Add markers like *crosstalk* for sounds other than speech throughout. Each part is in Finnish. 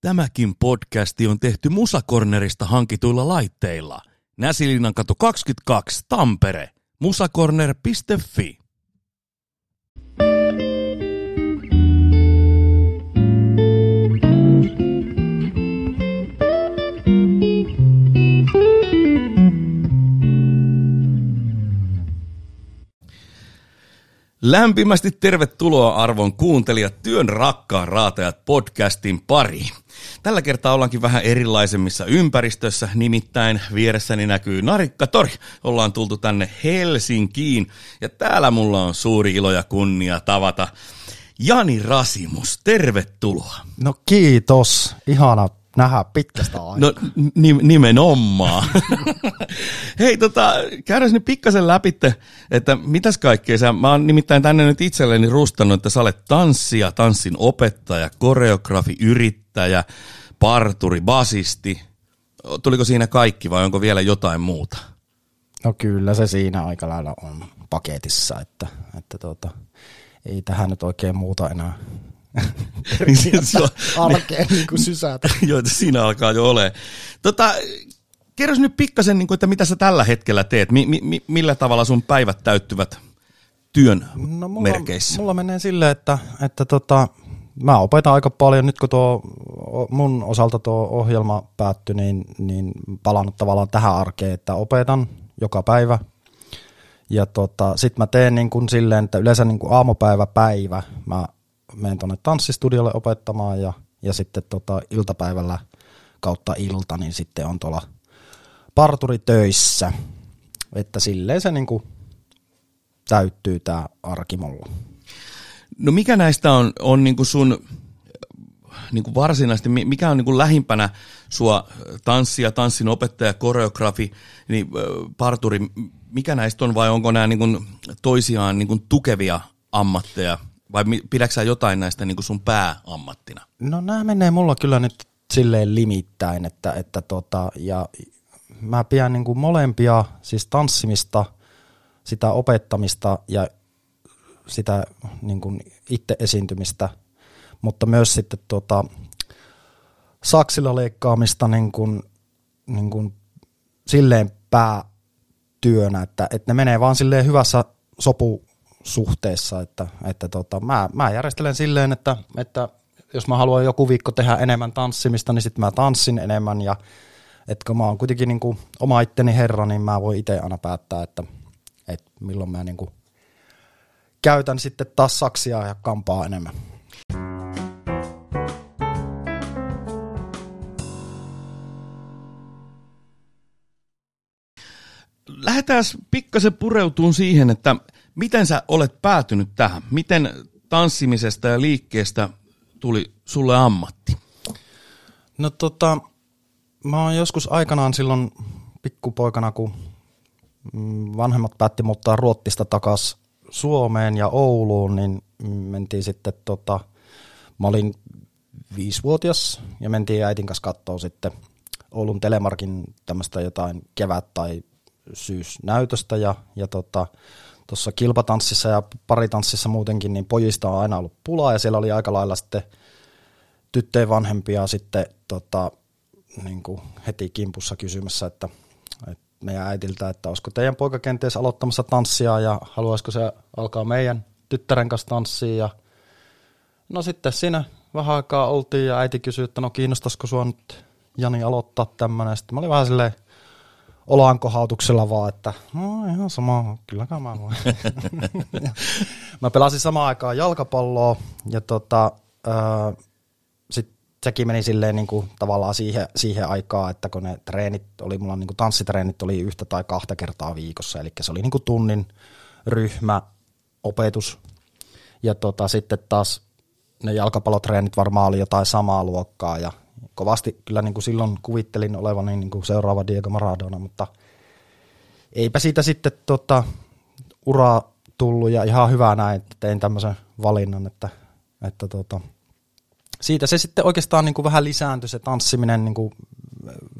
Tämäkin podcasti on tehty Musakornerista hankituilla laitteilla. Näsilinan katu 22, Tampere. musakorner.fi. Lämpimästi tervetuloa arvon kuuntelijat Työn rakkaan raatajat podcastin pariin. Tällä kertaa ollaankin vähän erilaisemmissa ympäristössä, nimittäin vieressäni näkyy Narikkatori. Ollaan tultu tänne Helsinkiin ja täällä mulla on suuri ilo ja kunnia tavata Jani Rasimus. Tervetuloa. No kiitos, ihana nähdä pitkästä aikaa. No ni- nimenomaan. *laughs* Hei, tota, käydään nyt pikkasen läpi, että mitäs kaikkea sä, mä oon nimittäin tänne nyt itselleni rustannut, että sä olet tanssija, tanssin opettaja, koreografi, yrittäjä, parturi, basisti. Tuliko siinä kaikki vai onko vielä jotain muuta? No kyllä se siinä aika lailla on paketissa, että, että tuota, ei tähän nyt oikein muuta enää Niin se on- arkeen niin kuin *laughs* sysätä. *laughs* joita siinä alkaa jo ole. Tota, kerros nyt pikkasen, niin kuin, että mitä sä tällä hetkellä teet, mi- mi- millä tavalla sun päivät täyttyvät työn No mulla, merkeissä? mulla menee silleen, että, että tota, mä opetan aika paljon, nyt kun tuo mun osalta tuo ohjelma päättyi, niin, niin palannut tavallaan tähän arkeen, että opetan joka päivä. Ja tota, sit mä teen niin kuin silleen, että yleensä niin kuin aamupäivä päivä mä menen tuonne tanssistudiolle opettamaan ja, ja sitten tota iltapäivällä kautta ilta, niin sitten on tuolla parturitöissä. Että silleen se niin täyttyy tämä arki mulla. No mikä näistä on, on niin sun niin varsinaisesti, mi- mikä on niin lähimpänä sua tanssia, tanssin opettaja, koreografi, niin parturi, mikä näistä on vai onko nämä niin toisiaan niin tukevia ammatteja vai mi- pidätkö sä jotain näistä niin kuin sun pääammattina? No nämä menee mulla kyllä nyt silleen limittäin, että, että tota, ja mä pidän niin kuin molempia, siis tanssimista, sitä opettamista ja sitä niin kuin itse esiintymistä, mutta myös sitten tota, saksilla leikkaamista niin kuin, niin kuin silleen päätyönä, että, että ne menee vaan silleen hyvässä sopusuhteessa, että, että tota, mä, mä järjestelen silleen, että, että jos mä haluan joku viikko tehdä enemmän tanssimista, niin sitten mä tanssin enemmän ja että kun mä oon kuitenkin niin kuin oma itteni herra, niin mä voin itse aina päättää, että, että milloin mä niin kuin käytän sitten taas saksia ja kampaa enemmän. Lähdetään pikkasen pureutuun siihen, että miten sä olet päätynyt tähän? Miten tanssimisesta ja liikkeestä tuli sulle ammatti? No tota, mä oon joskus aikanaan silloin pikkupoikana, kun mm, vanhemmat päätti muuttaa Ruottista takas Suomeen ja Ouluun, niin mentiin sitten tota, mä olin viisivuotias ja mentiin äitin kanssa katsoa sitten Oulun Telemarkin tämmöistä jotain kevät- tai syysnäytöstä ja, ja tota, tuossa kilpatanssissa ja paritanssissa muutenkin, niin pojista on aina ollut pulaa ja siellä oli aika lailla sitten tyttöjen vanhempia sitten tota, niin kuin heti kimpussa kysymässä, että, että meidän äitiltä, että olisiko teidän poika kenties aloittamassa tanssia ja haluaisiko se alkaa meidän tyttären kanssa tanssia. Ja no sitten siinä vähän aikaa oltiin ja äiti kysyi, että no kiinnostaisiko sua nyt Jani aloittaa tämmöinen. Sitten mä olin vähän silleen olankohautuksella vaan, että no ihan sama, kylläkään mä voin. *laughs* Mä pelasin samaan aikaan jalkapalloa ja tota, äh, sitten sekin meni silleen niin kuin tavallaan siihen, siihen aikaan, että kun ne treenit oli, mulla niin kuin tanssitreenit oli yhtä tai kahta kertaa viikossa, eli se oli niin kuin tunnin ryhmä, opetus, ja tota, sitten taas ne jalkapallotreenit varmaan oli jotain samaa luokkaa, ja kovasti. Kyllä niin kuin silloin kuvittelin olevani niin kuin seuraava Diego Maradona, mutta eipä siitä sitten tota, uraa tullut, ja ihan hyvä näin, että tein tämmöisen valinnan, että, että tota, siitä se sitten oikeastaan niin kuin vähän lisääntyi se tanssiminen niin kuin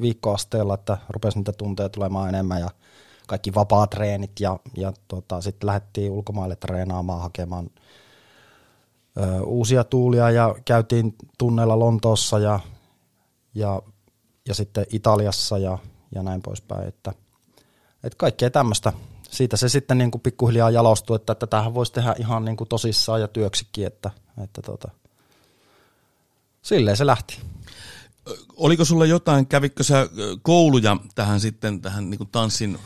viikkoasteella, että rupesi niitä tunteja tulemaan enemmän ja kaikki vapaa-treenit ja, ja tota, sitten lähdettiin ulkomaille treenaamaan hakemaan ö, uusia tuulia ja käytiin tunneilla Lontoossa ja, ja, ja sitten Italiassa ja, ja näin poispäin. Että, että kaikkea tämmöistä. Siitä se sitten niin kuin pikkuhiljaa jalostui, että tätähän voisi tehdä ihan niin kuin tosissaan ja työksikin, että, että tota, silleen se lähti. Oliko sulla jotain, kävikö sä kouluja tähän sitten, tähän niin kuin tanssin,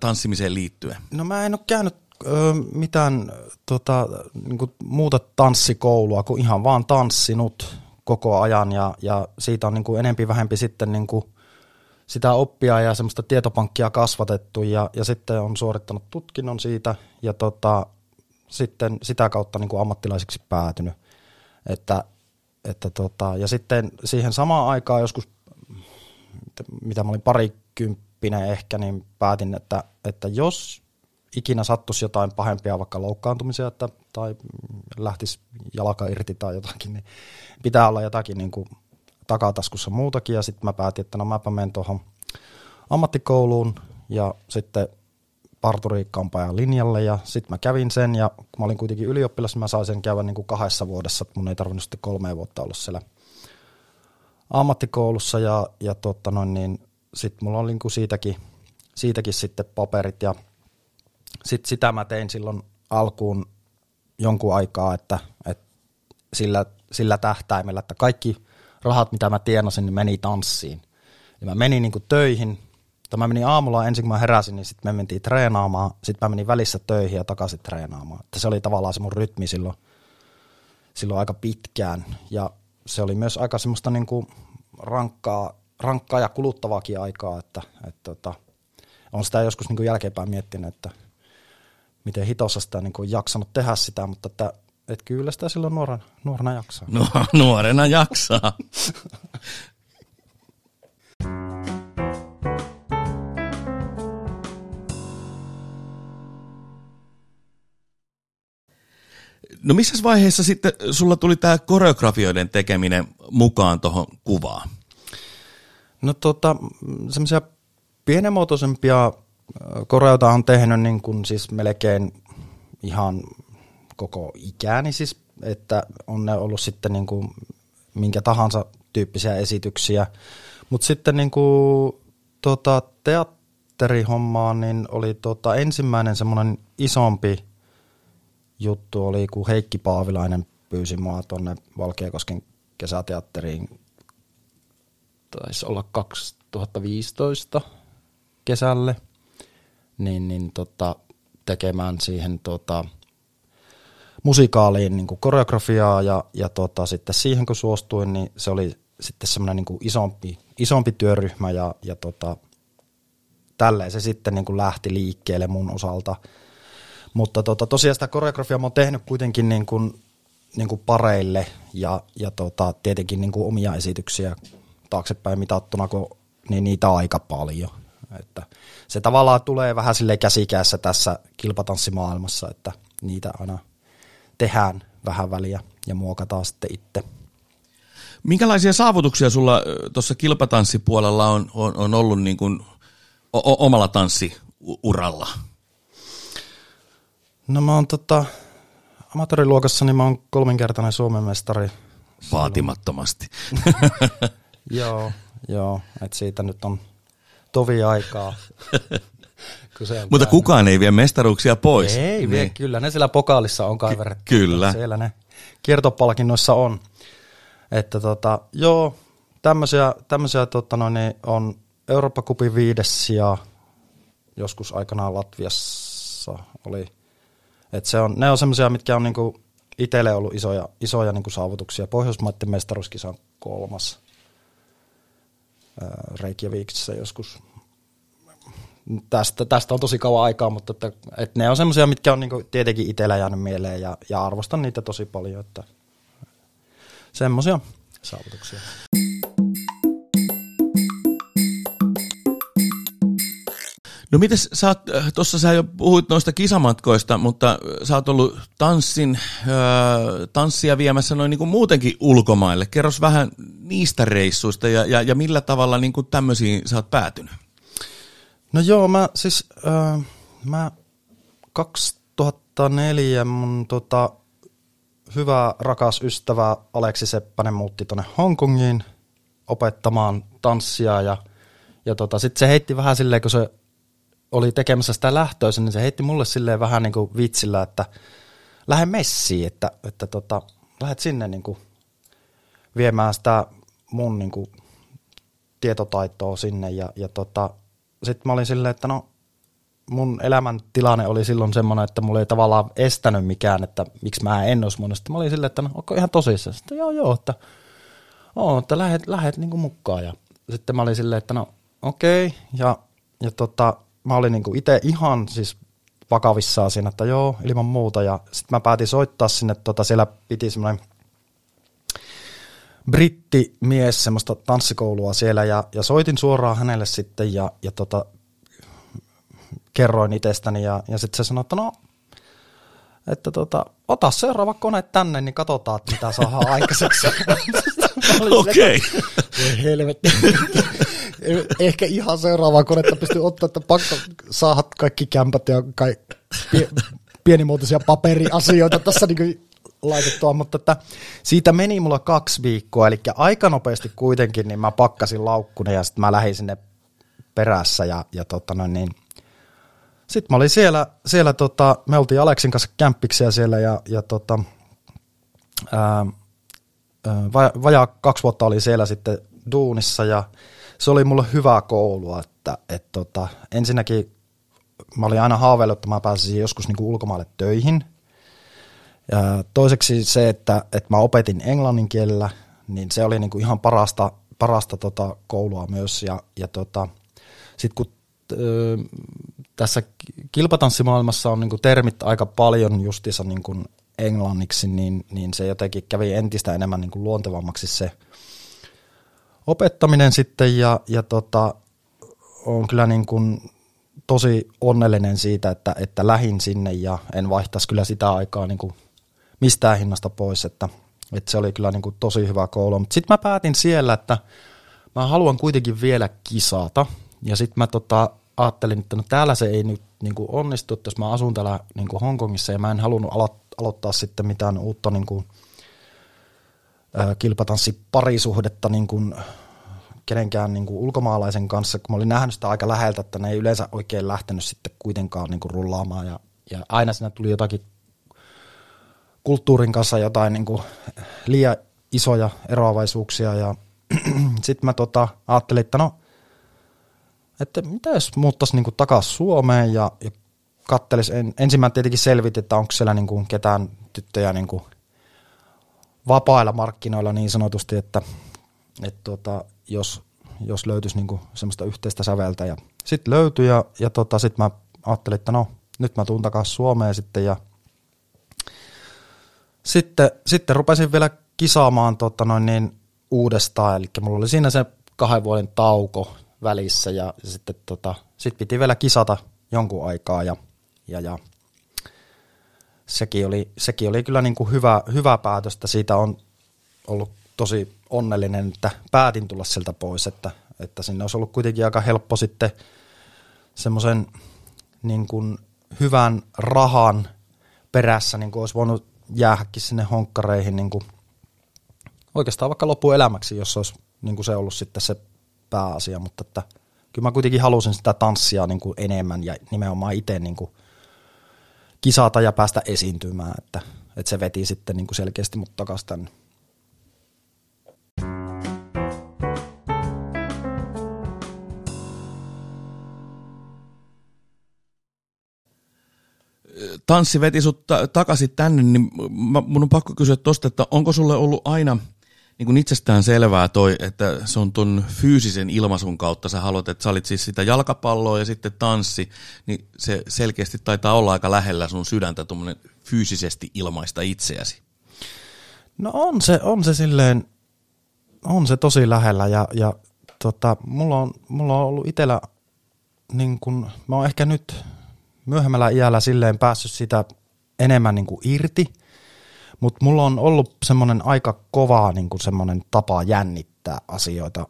tanssimiseen liittyen? No mä en ole käynyt mitään tota, niin kuin muuta tanssikoulua kuin ihan vaan tanssinut koko ajan ja, ja siitä on niin kuin enempi vähempi sitten niin kuin sitä oppia ja semmoista tietopankkia kasvatettu ja, ja sitten on suorittanut tutkinnon siitä ja tota, sitten sitä kautta niin kuin ammattilaisiksi päätynyt. Että, että tota, ja sitten siihen samaan aikaan joskus, mitä mä olin parikymppinen ehkä, niin päätin, että, että jos ikinä sattuisi jotain pahempia vaikka loukkaantumisia että, tai lähtisi jalka irti tai jotakin, niin pitää olla jotakin niin kuin takataskussa muutakin. Ja sitten mä päätin, että no mäpä menen tuohon ammattikouluun ja sitten parturikampaajan linjalle ja sitten mä kävin sen ja kun mä olin kuitenkin ylioppilas, niin mä sain sen käydä niin kuin kahdessa vuodessa, mun ei tarvinnut sitten kolme vuotta olla siellä ammattikoulussa ja, ja totta noin, niin sitten mulla oli niin kuin siitäkin, siitäkin sitten paperit ja sitten sitä mä tein silloin alkuun jonkun aikaa, että, että sillä, sillä tähtäimellä, että kaikki rahat, mitä mä tienasin, niin meni tanssiin. Ja mä menin niin kuin töihin, tai mä menin aamulla ensin, kun mä heräsin, niin sitten me mentiin treenaamaan, sitten mä menin välissä töihin ja takaisin treenaamaan. Että se oli tavallaan se mun rytmi silloin, silloin aika pitkään. Ja se oli myös aika semmoista niin kuin rankkaa, rankkaa ja kuluttavaakin aikaa, että, että, että tota, on sitä joskus niin kuin jälkeenpäin miettinyt, että miten hitossa sitä niin kuin jaksanut tehdä sitä, mutta että, että kyllä sitä silloin nuorena, nuorena jaksaa. No, *laughs* nuorena jaksaa. No missä vaiheessa sitten sulla tuli tämä koreografioiden tekeminen mukaan tuohon kuvaan? No tota, semmoisia pienemuotoisempia koreota on tehnyt niin kuin siis melkein ihan koko ikäni siis, että on ne ollut sitten niin kuin minkä tahansa tyyppisiä esityksiä. Mutta sitten niin kuin, tota, teatterihommaan niin oli tota, ensimmäinen semmoinen isompi juttu oli, kun Heikki Paavilainen pyysi mua tuonne Valkeakosken kesäteatteriin, taisi olla 2015 kesälle, niin, niin tota, tekemään siihen tota, musikaaliin niin kuin koreografiaa ja, ja tota, sitten siihen kun suostuin, niin se oli sitten semmoinen niin isompi, isompi työryhmä ja, ja tota, tälleen se sitten niin kuin lähti liikkeelle mun osalta – mutta tota, tosiaan sitä koreografiaa mä oon tehnyt kuitenkin niin kuin, niin kuin pareille ja, ja tota, tietenkin niin kuin omia esityksiä taaksepäin mitattuna, kun, niin niitä aika paljon. Että se tavallaan tulee vähän sille käsikäessä tässä kilpatanssimaailmassa, että niitä aina tehdään vähän väliä ja muokataan sitten itse. Minkälaisia saavutuksia sulla tuossa kilpatanssipuolella on, on, on ollut niin kuin o- omalla tanssiuralla? No mä oon tota, amatööriluokassa, niin mä oon kolminkertainen Suomen mestari. Vaatimattomasti. *laughs* joo, joo, että siitä nyt on tovi aikaa. *laughs* Mutta kukaan ei vie mestaruuksia pois. Ei niin. vie, kyllä ne siellä pokaalissa on kaiverrettu. Kyllä. Siellä ne kiertopalkinnoissa on. Että tota, joo, tämmöisiä, tämmöisiä tota noin, niin on Eurooppa Cupin viides ja joskus aikanaan Latviassa oli – et se on, ne on semmoisia, mitkä on niinku itselle ollut isoja, isoja niinku saavutuksia. Pohjoismaiden mestaruuskisa on kolmas Reykjavikissa joskus. Tästä, tästä on tosi kauan aikaa, mutta että, että ne on semmoisia, mitkä on niinku tietenkin itsellä jäänyt mieleen ja, ja arvostan niitä tosi paljon. Että semmoisia saavutuksia. No mites sä oot, äh, tuossa sä jo puhuit noista kisamatkoista, mutta sä oot ollut tanssin, äh, tanssia viemässä noin niin kuin muutenkin ulkomaille. Kerros vähän niistä reissuista ja, ja, ja millä tavalla niin kuin tämmöisiin sä oot päätynyt? No joo, mä siis, äh, mä 2004 mun tota, hyvä rakas ystävä Aleksi Seppänen muutti tonne Hongkongiin opettamaan tanssia ja, ja tota, sitten se heitti vähän silleen, kun se oli tekemässä sitä lähtöisen, niin se heitti mulle silleen vähän niin kuin vitsillä, että lähde messiin, että, että tota, lähdet sinne niin kuin viemään sitä mun niin kuin tietotaitoa sinne ja, ja tota, sitten mä olin silleen, että no mun elämäntilanne oli silloin semmoinen, että mulla ei tavallaan estänyt mikään, että miksi mä en olisi mun. Sitten mä olin silleen, että no onko ihan tosissaan? Sitten joo joo, että, oo, että lähet, lähet niinku mukaan. Ja sitten mä olin silleen, että no okei. Okay. Ja, ja tota, mä olin niinku itse ihan siis vakavissaan siinä, että joo, ilman muuta. Ja sitten mä päätin soittaa sinne, tota, siellä piti semmoinen brittimies, semmoista tanssikoulua siellä, ja, ja soitin suoraan hänelle sitten, ja, ja tota, kerroin itsestäni, ja, ja sitten se sanoi, että no, että tota, ota seuraava kone tänne, niin katsotaan, että mitä saadaan aikaiseksi. *laughs* Okei. Okay. Helvetti. Ehkä ihan seuraavaa konetta pystyy ottaa, että pakko saada kaikki kämpät ja kai, pie, pienimuotoisia paperiasioita tässä niin laitettua, mutta että siitä meni mulla kaksi viikkoa, eli aika nopeasti kuitenkin, niin mä pakkasin laukkune ja sitten mä lähdin sinne perässä ja, ja tota noin, niin. Sitten mä olin siellä, siellä tota, me oltiin Aleksin kanssa kämppiksiä siellä ja, ja tota, ää, vajaa kaksi vuotta oli siellä sitten duunissa ja se oli mulle hyvää koulua, että et tota, ensinnäkin mä olin aina haaveillut, että mä pääsisin joskus niinku ulkomaille töihin. Ja toiseksi se, että, että mä opetin englannin kielellä, niin se oli niinku ihan parasta, parasta tota koulua myös. Ja, ja tota, sitten kun tässä kilpatanssimaailmassa on niin kuin termit aika paljon justissa niin kuin englanniksi, niin, niin se jotenkin kävi entistä enemmän niin kuin luontevammaksi se opettaminen sitten ja, ja tota, on kyllä niin kuin tosi onnellinen siitä, että, että lähin sinne ja en vaihtaisi kyllä sitä aikaa niin kuin mistään hinnasta pois, että, että se oli kyllä niin kuin tosi hyvä koulu. Sitten mä päätin siellä, että mä haluan kuitenkin vielä kisata ja sitten mä tota, ajattelin, että no täällä se ei nyt niin kuin onnistu, että jos mä asun täällä niin kuin Hongkongissa ja mä en halunnut alo- aloittaa sitten mitään uutta niin kuin, ää, kilpatanssiparisuhdetta niin kuin kenenkään niin kuin ulkomaalaisen kanssa, kun mä olin nähnyt sitä aika läheltä, että ne ei yleensä oikein lähtenyt sitten kuitenkaan niin kuin rullaamaan. Ja, ja aina siinä tuli jotakin kulttuurin kanssa jotain niin kuin liian isoja eroavaisuuksia. Ja *clears throat* sitten mä tota, ajattelin, että no että mitä jos muuttaisi niin takaisin Suomeen? Ja, ja kattelisi, en, ensin mä tietenkin selvitin, että onko siellä niin kuin ketään tyttöjä niin kuin vapailla markkinoilla niin sanotusti, että, että tuota, jos, jos löytyisi niin kuin semmoista yhteistä säveltä ja sitten löytyi ja, ja tota, sitten mä ajattelin, että no nyt mä tuun takaisin Suomeen sitten ja sitten, sitten rupesin vielä kisaamaan tota noin niin uudestaan, eli mulla oli siinä se kahden vuoden tauko välissä ja sitten tota, sit piti vielä kisata jonkun aikaa ja, ja, ja sekin, oli, sekin oli kyllä niin kuin hyvä, hyvä päätöstä. Siitä on ollut tosi onnellinen, että päätin tulla sieltä pois, että, että sinne olisi ollut kuitenkin aika helppo sitten semmoisen niin kuin hyvän rahan perässä, niin kuin olisi voinut jäädäkin sinne honkkareihin niin kuin oikeastaan vaikka loppuelämäksi, jos olisi niin kuin se ollut sitten se pääasia, mutta että kyllä mä kuitenkin halusin sitä tanssia niin kuin enemmän ja nimenomaan itse niin kuin kisata ja päästä esiintymään, että, että se veti sitten niin kuin selkeästi mut takaisin tänne. tanssi veti sut ta- takaisin tänne, niin mun on pakko kysyä tosta, että onko sulle ollut aina – niin kuin itsestään selvää toi, että se on ton fyysisen ilmaisun kautta, sä haluat, että sä olit siis sitä jalkapalloa ja sitten tanssi, niin se selkeästi taitaa olla aika lähellä sun sydäntä tuommoinen fyysisesti ilmaista itseäsi. No on se, on se silleen, on se tosi lähellä ja, ja tota, mulla, on, mulla on ollut itsellä, niin kun, mä oon ehkä nyt myöhemmällä iällä silleen päässyt sitä enemmän niin kuin irti – mutta mulla on ollut semmoinen aika kova niin kuin semmoinen tapa jännittää asioita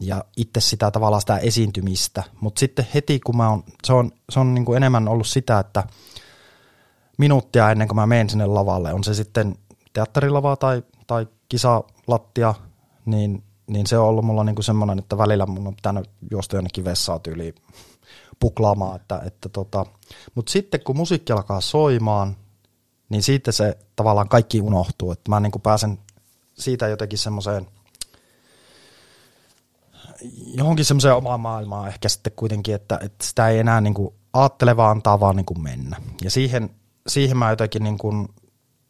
ja itse sitä tavallaan sitä esiintymistä. Mutta sitten heti kun mä oon, se on, se on niin kuin enemmän ollut sitä, että minuuttia ennen kuin mä menen sinne lavalle, on se sitten teatterilava tai, tai kisalattia, niin, niin se on ollut mulla niinku semmoinen, että välillä mun on pitänyt juosta jonnekin vessaa tyyliin puklaamaan. Että, että tota. Mutta sitten kun musiikki alkaa soimaan, niin siitä se tavallaan kaikki unohtuu. Että mä niinku pääsen siitä jotenkin semmoiseen johonkin semmoiseen omaan maailmaan ehkä sitten kuitenkin, että, että sitä ei enää niinku ajattele vaan antaa vaan niinku mennä. Ja siihen, siihen mä jotenkin niinku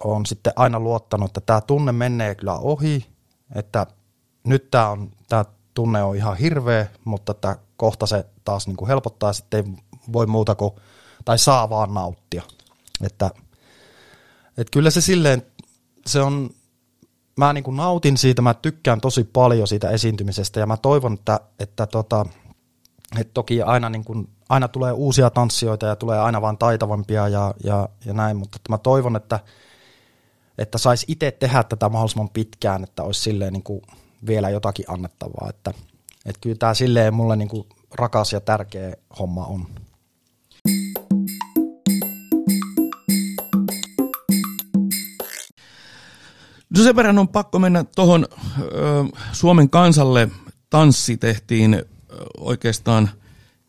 on sitten aina luottanut, että tämä tunne menee kyllä ohi, että nyt tämä on, tää tunne on ihan hirveä, mutta että kohta se taas niinku helpottaa, sitten ei voi muuta kuin, tai saa vaan nauttia. Että, että kyllä se silleen, se on, mä niin kuin nautin siitä, mä tykkään tosi paljon siitä esiintymisestä ja mä toivon, että, että, tota, että toki aina, niin kuin, aina tulee uusia tanssijoita ja tulee aina vaan taitavampia ja, ja, ja näin, mutta että mä toivon, että, että saisi itse tehdä tätä mahdollisimman pitkään, että olisi silleen niin kuin vielä jotakin annettavaa, että, että kyllä tämä silleen mulle niin kuin rakas ja tärkeä homma on. No sen verran on pakko mennä tuohon Suomen kansalle. Tanssi tehtiin oikeastaan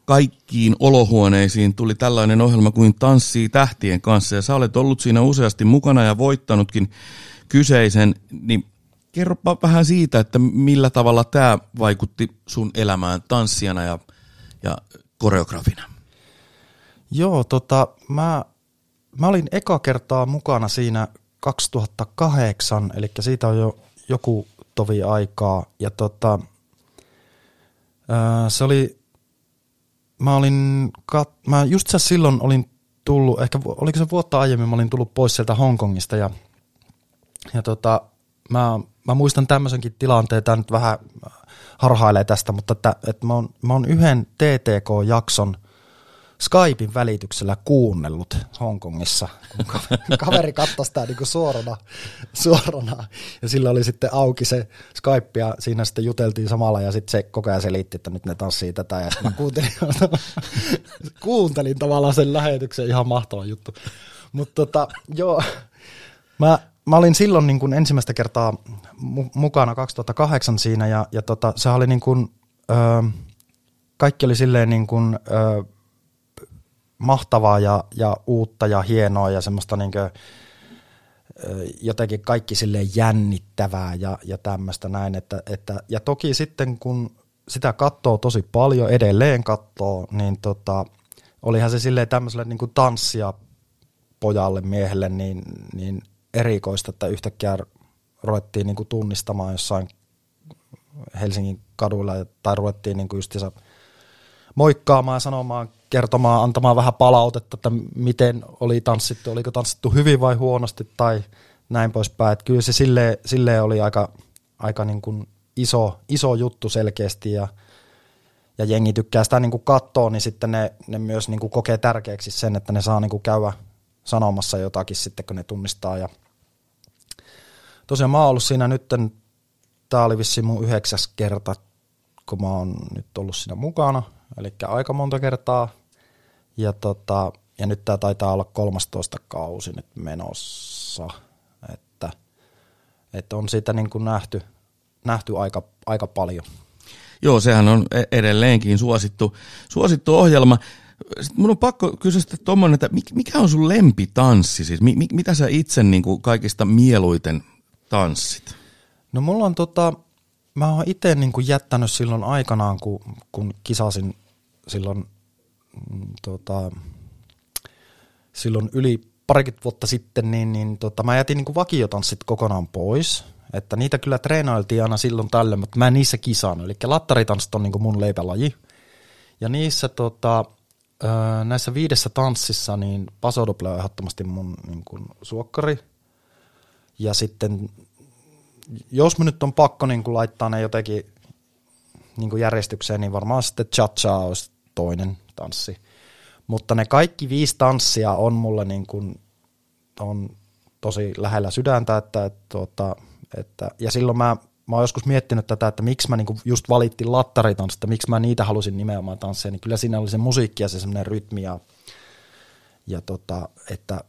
kaikkiin olohuoneisiin. Tuli tällainen ohjelma kuin Tanssii tähtien kanssa ja sä olet ollut siinä useasti mukana ja voittanutkin kyseisen. Niin kerropa vähän siitä, että millä tavalla tämä vaikutti sun elämään tanssijana ja, ja koreografina. Joo, tota, mä, mä olin eka kertaa mukana siinä 2008, eli siitä on jo joku tovi aikaa. Ja tota, se oli, mä olin, kat, mä just silloin olin tullut, ehkä oliko se vuotta aiemmin, mä olin tullut pois sieltä Hongkongista ja, ja tota, mä, mä muistan tämmöisenkin tilanteen, tämä nyt vähän harhailee tästä, mutta että, että mä, oon, mä oon yhden TTK-jakson – Skypein välityksellä kuunnellut Hongkongissa, kun *laughs* kaveri katsoi sitä niin suorana, suorana. Ja sillä oli sitten auki se Skype ja siinä sitten juteltiin samalla ja sitten se koko ajan selitti, että nyt ne tanssii tätä. Ja mä kuuntelin, *laughs* kuuntelin tavallaan sen lähetyksen, ihan mahtava juttu. Mutta tota, joo, mä, mä olin silloin niin kuin ensimmäistä kertaa mukana 2008 siinä ja, ja tota, se oli niin kuin, ö, kaikki oli silleen niin kuin, ö, mahtavaa ja, ja uutta ja hienoa ja semmoista niin kuin, jotenkin kaikki sille jännittävää ja, ja tämmöistä näin. Että, että, ja toki sitten kun sitä katsoo tosi paljon, edelleen katsoo, niin tota, olihan se silleen tämmöiselle niin kuin tanssia pojalle, miehelle, niin, niin erikoista, että yhtäkkiä ruvettiin niin kuin tunnistamaan jossain Helsingin kaduilla tai ruvettiin niin kuin justiinsa moikkaamaan ja sanomaan kertomaan, antamaan vähän palautetta, että miten oli tanssittu, oliko tanssittu hyvin vai huonosti tai näin poispäin. Että kyllä se silleen, silleen oli aika, aika niin kuin iso, iso juttu selkeästi ja, ja jengi tykkää sitä niin kuin katsoa, niin sitten ne, ne myös niin kuin kokee tärkeäksi sen, että ne saa niin kuin käydä sanomassa jotakin sitten, kun ne tunnistaa. Ja tosiaan mä oon ollut siinä nyt, tämä oli vissiin mun yhdeksäs kerta, kun mä oon nyt ollut siinä mukana, eli aika monta kertaa ja, tota, ja nyt tämä taitaa olla 13 kausi nyt menossa, että, että on siitä niin kuin nähty, nähty aika, aika paljon. Joo, sehän on e- edelleenkin suosittu, suosittu ohjelma. Sitten mun on pakko kysyä tuommoinen, että mikä on sun lempitanssi? Siis, mitä sä itse niin kuin kaikista mieluiten tanssit? No mulla on tota, mä oon itse niin kuin jättänyt silloin aikanaan, kun, kun kisasin silloin tota, silloin yli parikymmentä vuotta sitten, niin, niin tota, mä jätin niin vakiotanssit kokonaan pois. Että niitä kyllä treenailtiin aina silloin tällöin, mutta mä en niissä kisannut. Eli lattaritanssit on niin mun leipälaji. Ja niissä tota, näissä viidessä tanssissa niin pasodoble on ehdottomasti mun niin kuin, suokkari. Ja sitten, jos mä nyt on pakko niin kuin, laittaa ne jotenkin niin kuin järjestykseen, niin varmaan sitten cha-cha olisi toinen tanssi. Mutta ne kaikki viisi tanssia on mulle niin kuin, on tosi lähellä sydäntä, että, että, että, että ja silloin mä, mä oon joskus miettinyt tätä, että miksi mä niinku just valittiin lattaritanssit, että miksi mä niitä halusin nimenomaan tanssia, niin kyllä siinä oli se musiikki ja se semmoinen rytmi ja, ja tota, että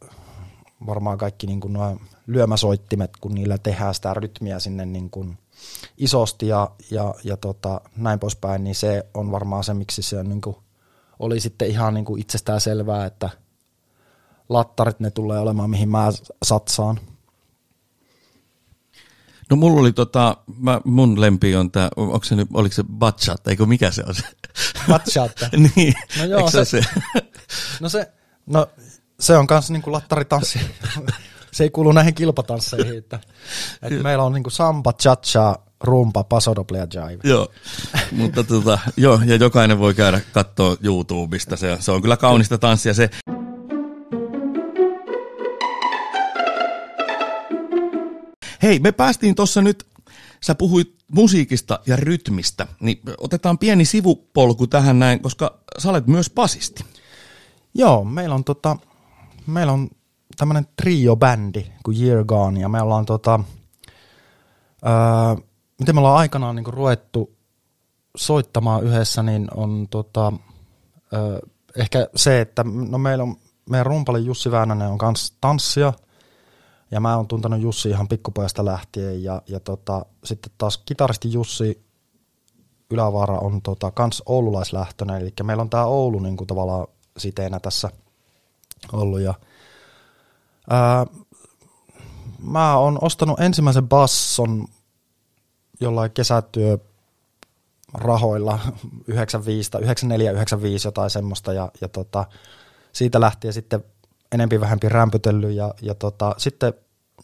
varmaan kaikki niin kuin nuo lyömäsoittimet, kun niillä tehdään sitä rytmiä sinne niin kuin isosti ja, ja, ja tota, näin poispäin, niin se on varmaan se, miksi se on niin kuin, oli sitten ihan niin kuin itsestään selvää, että lattarit ne tulee olemaan, mihin mä satsaan. No mulla oli tota, mä, mun lempi on tää, onko se nyt, oliko se bachata, eikö mikä se on se? Bachata. *laughs* niin, No joo, se, se- *laughs* No se, no, se on kanssa niin kuin lattaritanssi. *laughs* se ei kuulu näihin kilpatansseihin. Että, että meillä on niin kuin samba, cha-cha, rumpa, paso doble ja jive. Joo, mutta tota, joo, ja jokainen voi käydä katsoa YouTubesta, se, se on kyllä kaunista tanssia se. Hei, me päästiin tuossa nyt, sä puhuit musiikista ja rytmistä, niin otetaan pieni sivupolku tähän näin, koska sä olet myös basisti. Joo, meillä on, tota, meillä on tämmöinen trio-bändi kuin Year Gone, ja me ollaan tota, öö, miten me ollaan aikanaan niin ruvettu soittamaan yhdessä, niin on tota, öö, ehkä se, että no meillä on, meidän rumpali Jussi Väänänen on kans tanssia, ja mä oon tuntenut Jussi ihan pikkupojasta lähtien, ja, ja tota, sitten taas kitaristi Jussi Ylävaara on tota, kans oululaislähtöinen, eli meillä on tää Oulu niin kuin tavallaan siteenä tässä ollut. Ja, ää, mä oon ostanut ensimmäisen basson jollain kesätyö rahoilla 95, 94, 95 jotain semmoista ja, ja tota, siitä lähtien sitten enempi vähempi rämpytellyt ja, ja tota, sitten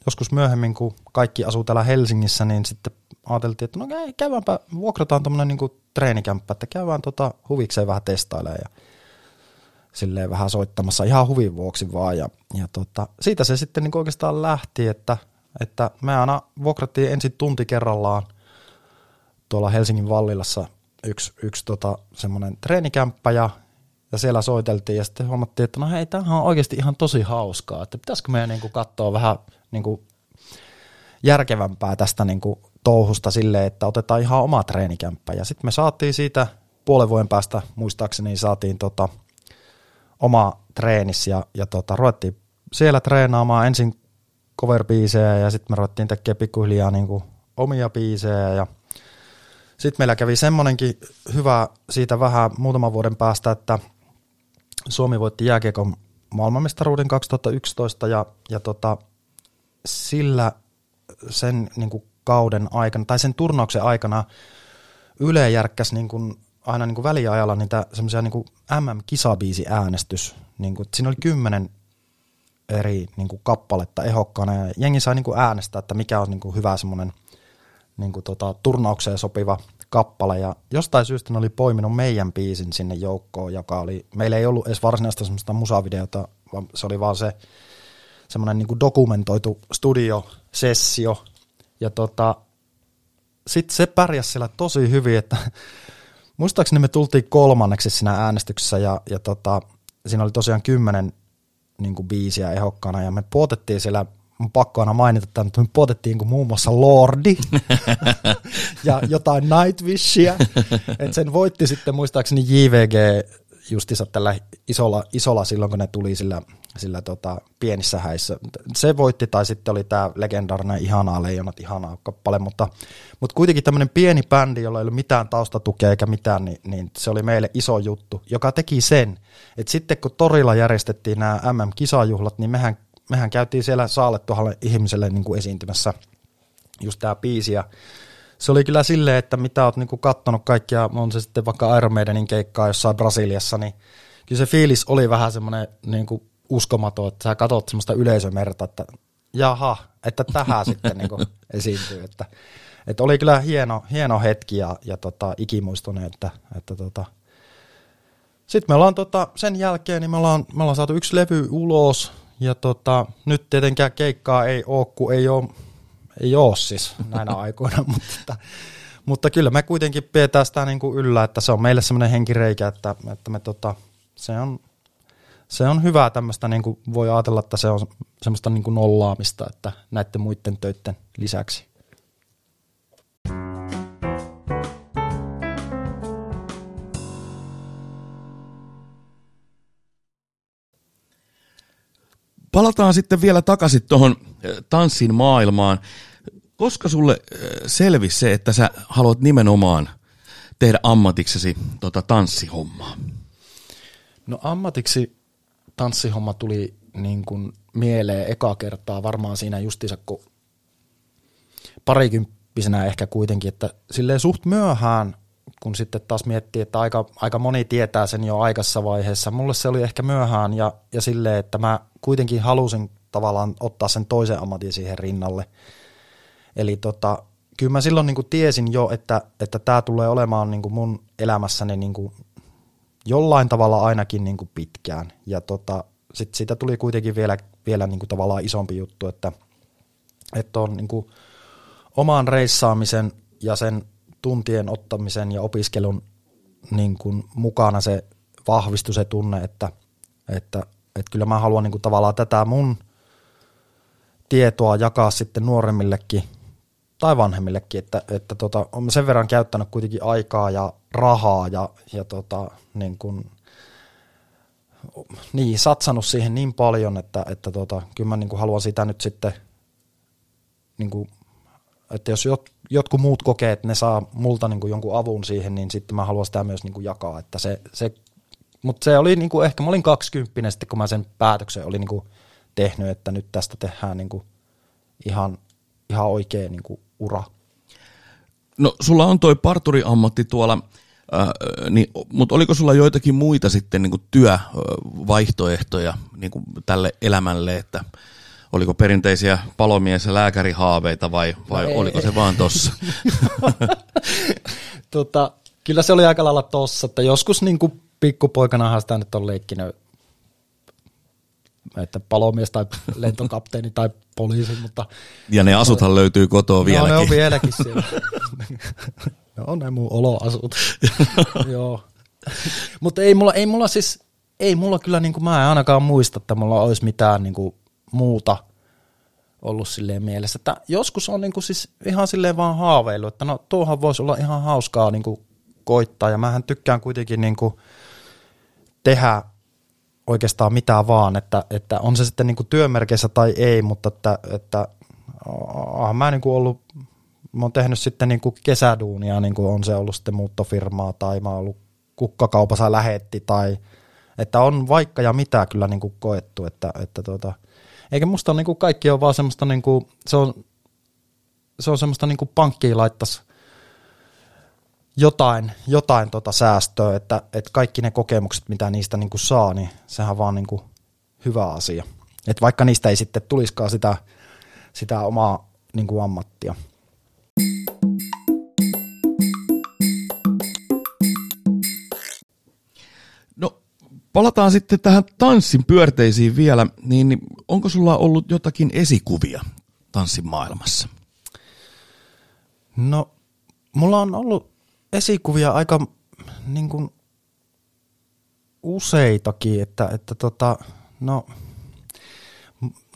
joskus myöhemmin, kun kaikki asuu täällä Helsingissä, niin sitten ajateltiin, että no käydäänpä, vuokrataan tämmöinen niin treenikämppä, että käydään tota huvikseen vähän testailemaan ja silleen vähän soittamassa ihan huvin vuoksi vaan. Ja, ja tota, siitä se sitten niin oikeastaan lähti, että, että me aina vuokrattiin ensin tunti kerrallaan tuolla Helsingin Vallilassa yksi, yksi tota, semmoinen treenikämppä ja, ja siellä soiteltiin ja sitten huomattiin, että no hei, tämähän on oikeasti ihan tosi hauskaa, että pitäisikö meidän niin katsoa vähän niin järkevämpää tästä niin touhusta silleen, että otetaan ihan oma treenikämppä ja sitten me saatiin siitä puolen vuoden päästä muistaakseni saatiin tota, oma treenis ja, ja tota, ruvettiin siellä treenaamaan ensin cover ja sitten me ruvettiin tekemään pikkuhiljaa niin kuin omia biisejä ja sitten meillä kävi semmonenkin hyvä siitä vähän muutaman vuoden päästä, että Suomi voitti jääkiekon maailmanmestaruuden 2011 ja, ja tota, sillä sen niin kuin kauden aikana, tai sen turnauksen aikana Yle järkkäsi niin kuin aina niin kuin väliajalla niitä semmoisia niin MM-kisabiisi äänestys. Niin kuin, siinä oli kymmenen eri niin kuin kappaletta ehokkaana ja jengi sai niin kuin äänestää, että mikä on niin kuin hyvä semmoinen niin kuin tota, turnaukseen sopiva kappale ja jostain syystä ne oli poiminut meidän biisin sinne joukkoon, joka oli, meillä ei ollut edes varsinaista semmoista musavideota, vaan se oli vaan se semmoinen niin kuin dokumentoitu studiosessio ja tota, sitten se pärjäsi siellä tosi hyvin, että muistaakseni me tultiin kolmanneksi siinä äänestyksessä ja, ja tota, siinä oli tosiaan kymmenen niin kuin biisiä ehokkaana ja me puotettiin siellä, mun pakko aina mainita tämän, että me puotettiin kuin muun muassa Lordi *laughs* ja jotain Nightwishia, että sen voitti sitten muistaakseni JVG justiinsa tällä isolla, isolla silloin, kun ne tuli sillä, sillä tota, pienissä häissä. Se voitti, tai sitten oli tämä legendaarinen Ihanaa Leijonat, Ihanaa kappale, mutta, mutta kuitenkin tämmöinen pieni bändi, jolla ei ollut mitään taustatukea eikä mitään, niin, niin se oli meille iso juttu, joka teki sen, että sitten kun torilla järjestettiin nämä MM-kisajuhlat, niin mehän, mehän käytiin siellä saalettuhalle ihmiselle niin kuin esiintymässä just tämä biisi, ja se oli kyllä silleen, että mitä oot niinku kattonut kaikkia, on se sitten vaikka Iron Maidenin keikkaa jossain Brasiliassa, niin kyllä se fiilis oli vähän semmoinen niinku uskomaton, että sä katsot semmoista yleisömerta, että jaha, että tähän *laughs* sitten niinku esiintyy, että, että oli kyllä hieno, hieno hetki ja, ja tota, ikimuistoinen, että, että tota, sitten me ollaan tota, sen jälkeen, niin me ollaan, me ollaan saatu yksi levy ulos, ja tota, nyt tietenkään keikkaa ei ole, kun ei ole ei ole siis näinä *laughs* aikoina, mutta, mutta kyllä me kuitenkin pidetään sitä niin kuin yllä, että se on meille semmoinen henkireikä, että, että me tota, se on, se on hyvä tämmöistä, niin kuin voi ajatella, että se on semmoista niin kuin nollaamista, että näiden muiden töiden lisäksi. palataan sitten vielä takaisin tuohon tanssin maailmaan. Koska sulle selvisi se, että sä haluat nimenomaan tehdä ammatiksesi tota tanssihommaa? No ammatiksi tanssihomma tuli niin kuin mieleen eka kertaa varmaan siinä justiinsa, kun parikymppisenä ehkä kuitenkin, että silleen suht myöhään, kun sitten taas miettii, että aika, aika moni tietää sen jo aikassa vaiheessa. Mulle se oli ehkä myöhään ja, ja silleen, että mä kuitenkin halusin tavallaan ottaa sen toisen ammatin siihen rinnalle. Eli tota, kyllä mä silloin niin kuin tiesin jo, että että tämä tulee olemaan niin kuin mun elämässäni niin kuin jollain tavalla ainakin niin kuin pitkään. Ja tota, sitten siitä tuli kuitenkin vielä, vielä niin kuin tavallaan isompi juttu, että, että on niin kuin oman reissaamisen ja sen tuntien ottamisen ja opiskelun niin kuin mukana se vahvistui se tunne, että, että, että kyllä mä haluan niin kuin tavallaan tätä mun tietoa jakaa sitten nuoremmillekin tai vanhemmillekin, että, että tota, olen sen verran käyttänyt kuitenkin aikaa ja rahaa ja, ja tota, niin kuin, niin, satsannut siihen niin paljon, että, että tota, kyllä mä niin kuin haluan sitä nyt sitten, niin kuin, että jos jot, jotkut muut kokee, että ne saa multa niin jonkun avun siihen, niin sitten mä haluan sitä myös niin jakaa, että se, se mutta se oli niin kuin ehkä, mä olin 20 sitten, kun mä sen päätöksen olin niin tehnyt, että nyt tästä tehdään niin ihan, ihan oikein niin kuin ura. No sulla on toi parturiammatti tuolla, äh, niin, mutta oliko sulla joitakin muita sitten niin työvaihtoehtoja niin kuin tälle elämälle, että oliko perinteisiä palomies- ja lääkärihaaveita vai, vai no oliko ei. se vaan tossa? *laughs* tota, kyllä se oli aika lailla tossa, että joskus niin kuin pikkupoikanahan sitä nyt on leikkinyt että palomies tai lentokapteeni tai poliisi, mutta... Ja ne asuthan löytyy kotoa vieläkin. No ne on vieläkin siellä. *laughs* ne on ne mun oloasut. *laughs* Joo. mutta ei mulla, ei mulla siis, ei mulla kyllä, niin kuin, mä en ainakaan muista, että mulla olisi mitään niin kuin, muuta ollut silleen mielessä. Että joskus on niin kuin, siis ihan silleen vaan haaveilu, että no tuohan voisi olla ihan hauskaa niin kuin, koittaa, ja mähän tykkään kuitenkin niin kuin, tehdä oikeastaan mitään vaan, että, että on se sitten niin kuin työmerkeissä tai ei, mutta että, että oh, mä niin kuin ollut, mä oon tehnyt sitten niin kuin kesäduunia, niin kuin on se ollut sitten muuttofirmaa tai mä oon ollut kukkakaupassa lähetti tai että on vaikka ja mitä kyllä niin kuin koettu, että, että tuota, eikä musta niin kuin kaikki on vaan semmoista, niin kuin, se on, se on semmoista niin kuin pankkiin laittaisi jotain, jotain tota säästöä, että, että kaikki ne kokemukset, mitä niistä niin kuin saa, niin sehän on vaan niin kuin hyvä asia. Että vaikka niistä ei sitten tulisikaan sitä, sitä omaa niin kuin ammattia. No palataan sitten tähän tanssin pyörteisiin vielä, niin onko sulla ollut jotakin esikuvia tanssin maailmassa? No, mulla on ollut esikuvia aika niin kuin useitakin, että, että tota, no,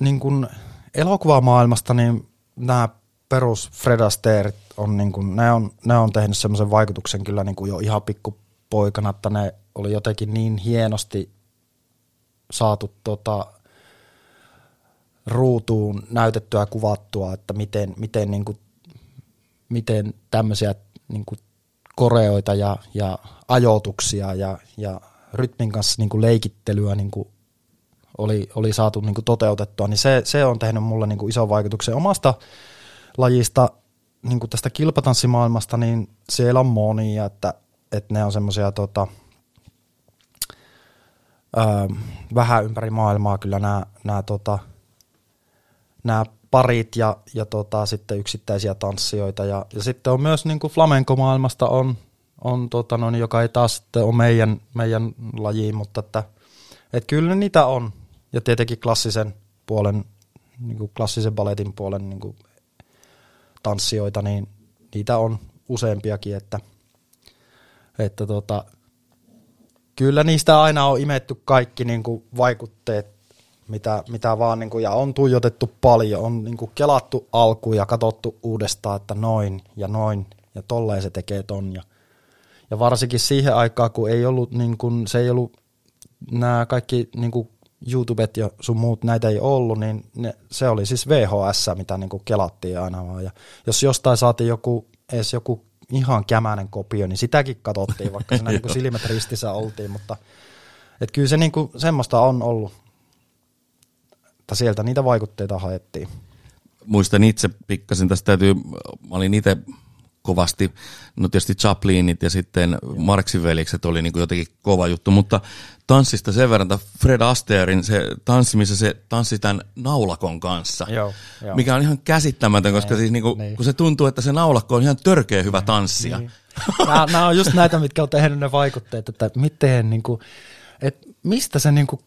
niin kuin elokuvamaailmasta niin nämä perus Fred Astairet on, niin kuin, ne on, ne on tehnyt semmoisen vaikutuksen kyllä niin kuin jo ihan pikkupoikana, että ne oli jotenkin niin hienosti saatu tota, ruutuun näytettyä kuvattua, että miten, miten, niin kuin, miten tämmöisiä niin kuin koreoita ja, ja ajoituksia ja, ja rytmin kanssa niin kuin leikittelyä niin kuin oli, oli saatu niin kuin toteutettua, niin se, se on tehnyt mulle niin kuin ison vaikutuksen. Omasta lajista, niin kuin tästä kilpatanssimaailmasta, niin siellä on monia, että, että ne on semmoisia tota, vähän ympäri maailmaa kyllä nämä, nämä, tota, nämä parit ja, ja tota, sitten yksittäisiä tanssijoita. Ja, ja sitten on myös niin kuin flamenco-maailmasta on, on tota, no, joka ei taas sitten ole meidän, meidän laji, mutta että, et kyllä niitä on. Ja tietenkin klassisen puolen, niin kuin klassisen balletin puolen niin kuin tanssijoita, niin niitä on useampiakin, että, että tota, kyllä niistä aina on imetty kaikki niin kuin vaikutteet mitä, mitä vaan, niin kuin, ja on tuijotettu paljon, on niin kuin kelattu alkuun ja katsottu uudestaan, että noin ja noin, ja tolleen se tekee ton. Ja, ja varsinkin siihen aikaan, kun ei ollut, niin kuin, se ei ollut nämä kaikki niin kuin YouTubet ja sun muut näitä ei ollut, niin ne, se oli siis VHS, mitä niin kuin kelattiin aina vaan. Ja jos jostain saatiin joku, edes joku ihan kämäinen kopio, niin sitäkin katsottiin, vaikka siinä *laughs* niin kuin silmät ristissä oltiin, mutta et kyllä se niin kuin, semmoista on ollut, että sieltä niitä vaikutteita haettiin. Muistan itse pikkasen, tästä täytyy, mä olin itse kovasti, no tietysti Chaplinit ja sitten Marksin velikset oli niin kuin jotenkin kova juttu, mutta tanssista sen verran, että Fred Astairin se tanssi, missä se tanssi tämän naulakon kanssa, Joo, joo. mikä on ihan käsittämätön, koska Niin, siis niin kuin, niin. kun se tuntuu, että se naulakko on ihan törkeä hyvä tanssia. Niin. Nämä, nämä on just näitä, mitkä on tehnyt ne vaikutteet, että miten, niin kuin, että mistä se, niin kuin,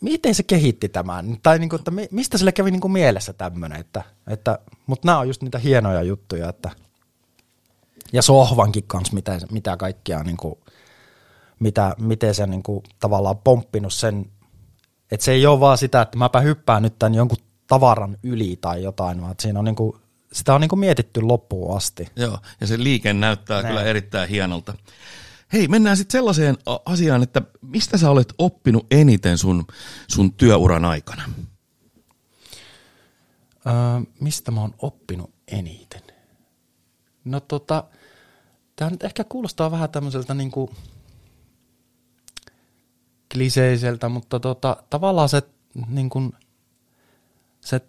miten se kehitti tämän, tai niin kuin, että mi- mistä sille kävi niin kuin mielessä tämmöinen, että, että, mutta nämä on just niitä hienoja juttuja, että ja sohvankin kanssa, mitä, mitä kaikkea, niin kuin, mitä, miten se niin kuin, tavallaan pomppinut sen, että se ei ole vaan sitä, että mäpä hyppään nyt tämän jonkun tavaran yli tai jotain, vaan että siinä on niin kuin, sitä on niin kuin mietitty loppuun asti. Joo, ja se liike näyttää Näin. kyllä erittäin hienolta. Hei, mennään sitten sellaiseen asiaan, että mistä sä olet oppinut eniten sun, sun työuran aikana? Öö, mistä mä oon oppinut eniten? No tota, tää nyt ehkä kuulostaa vähän tämmöiseltä niinku kliseiseltä, mutta tota, tavallaan se, niinku, se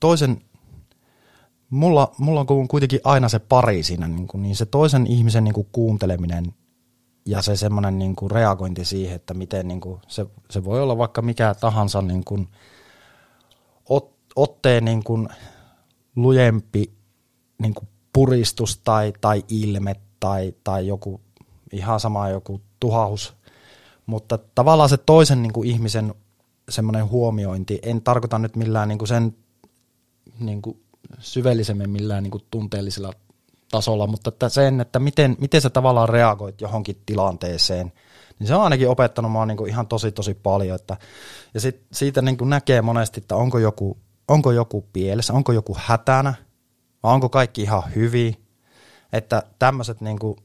toisen, mulla, mulla on kuitenkin aina se pari siinä, niinku, niin se toisen ihmisen niinku kuunteleminen ja se semmoinen niinku reagointi siihen, että miten niinku, se, se voi olla vaikka mikä tahansa niinku, ot, otteen niin kuin lujempi niin kuin puristus tai, tai ilme tai, tai joku ihan sama joku tuhahus, mutta tavallaan se toisen niin kuin ihmisen semmoinen huomiointi, en tarkoita nyt millään niin kuin sen niin kuin syvällisemmin millään niin kuin tunteellisella tasolla, mutta että sen, että miten, miten sä tavallaan reagoit johonkin tilanteeseen, niin se on ainakin opettanut mua niin kuin ihan tosi tosi paljon. Että, ja sit, siitä niin kuin näkee monesti, että onko joku, onko joku pielessä, onko joku hätänä, vai onko kaikki ihan hyvin. Että tämmöiset niin kuin,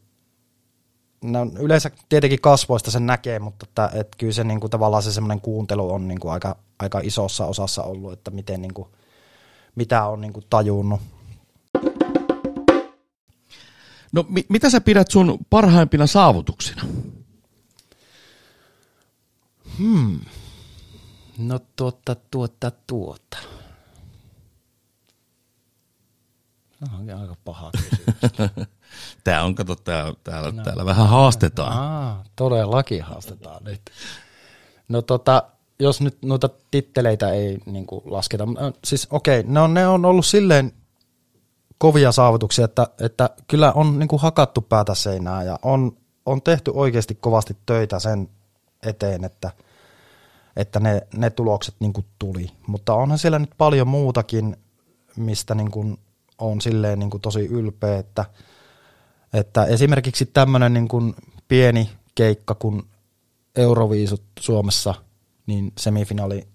no yleensä tietenkin kasvoista sen näkee, mutta että, että kyllä se niin kuin, tavallaan se semmoinen kuuntelu on niin kuin aika, aika isossa osassa ollut, että miten niin kuin, mitä on niin kuin tajunnut. No mi- mitä sä pidät sun parhaimpina saavutuksina? No tuota, tuota, tuota. No onkin aika paha kysymys. *laughs* Tää on, kato, tää, täällä, no. täällä vähän haastetaan. Aa, todellakin haastetaan nyt. No tota, jos nyt noita titteleitä ei niin kuin lasketa, siis okei, ne on, ne on ollut silleen kovia saavutuksia, että, että kyllä on niin kuin hakattu päätä seinää ja on, on tehty oikeasti kovasti töitä sen eteen, että, että ne, ne tulokset niin kuin tuli. Mutta onhan siellä nyt paljon muutakin, mistä niin kuin on silleen niin kuin tosi ylpeä, että, että esimerkiksi tämmöinen niin kuin pieni keikka, kun Euroviisut Suomessa, niin semifinaali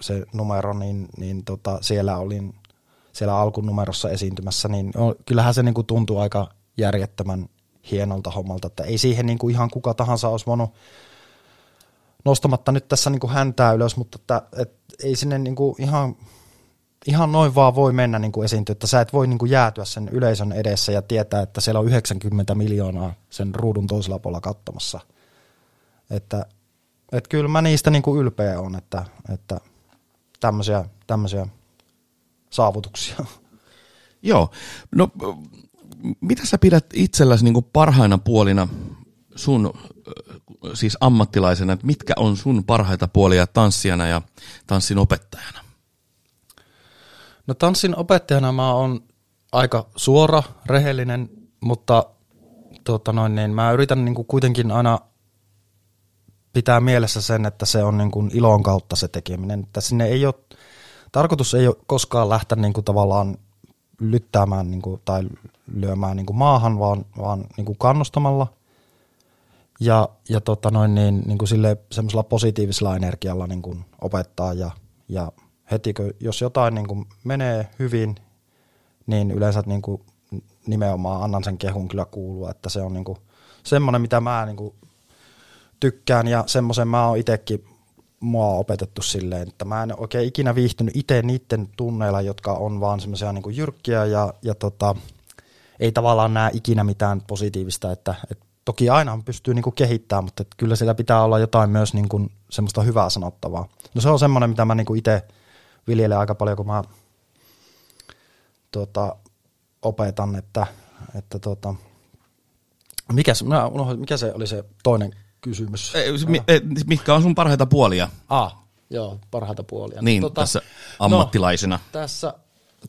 se numero, niin, niin tota, siellä olin siellä alkunumerossa esiintymässä, niin kyllähän se niin kuin tuntuu aika järjettömän hienolta hommalta, että ei siihen niin kuin ihan kuka tahansa olisi voinut nostamatta nyt tässä niin kuin häntää ylös, mutta että, et ei sinne niin kuin ihan, ihan noin vaan voi mennä niin kuin esiintyä, että sä et voi niin kuin jäätyä sen yleisön edessä ja tietää, että siellä on 90 miljoonaa sen ruudun toisella puolella katsomassa. Että, että kyllä mä niistä niin kuin ylpeä on, että, että tämmöisiä, tämmöisiä saavutuksia. Joo. No, mitä sä pidät itselläsi niin parhaina puolina sun siis ammattilaisena, että mitkä on sun parhaita puolia tanssijana ja tanssin opettajana? No tanssin opettajana mä oon aika suora, rehellinen, mutta tota noin, niin mä yritän niin kuin kuitenkin aina pitää mielessä sen, että se on niin kuin ilon kautta se tekeminen. Että sinne ei ole, tarkoitus ei ole koskaan lähteä niin kuin tavallaan lyttäämään niin kuin, tai lyömään niin kuin maahan, vaan, vaan niin kuin kannustamalla. Ja, ja tota noin, niin, niin kuin sille semmoisella positiivisella energialla niin kuin opettaa ja, ja heti kun, jos jotain niin kuin menee hyvin, niin yleensä niin kuin nimenomaan annan sen kehun kyllä kuulua, että se on niin kuin semmoinen, mitä mä niin kuin tykkään. Ja semmoisen mä oon itsekin mua on opetettu silleen, että mä en oikein ikinä viihtynyt itse niiden tunneilla, jotka on vaan semmoisia niin jyrkkiä ja, ja tota, ei tavallaan näe ikinä mitään positiivista, että, että toki aina pystyy niin kehittämään, mutta että kyllä siellä pitää olla jotain myös niin kuin semmoista hyvää sanottavaa. No se on semmoinen, mitä mä niin itse viljelen aika paljon, kun mä tota, opetan, että, että tota, mikä, se, mikä se oli se toinen kysymys? Ei, mitkä on sun parhaita puolia? Ah, joo, parhaita puolia. Niin, tota, tässä ammattilaisena. No, tässä,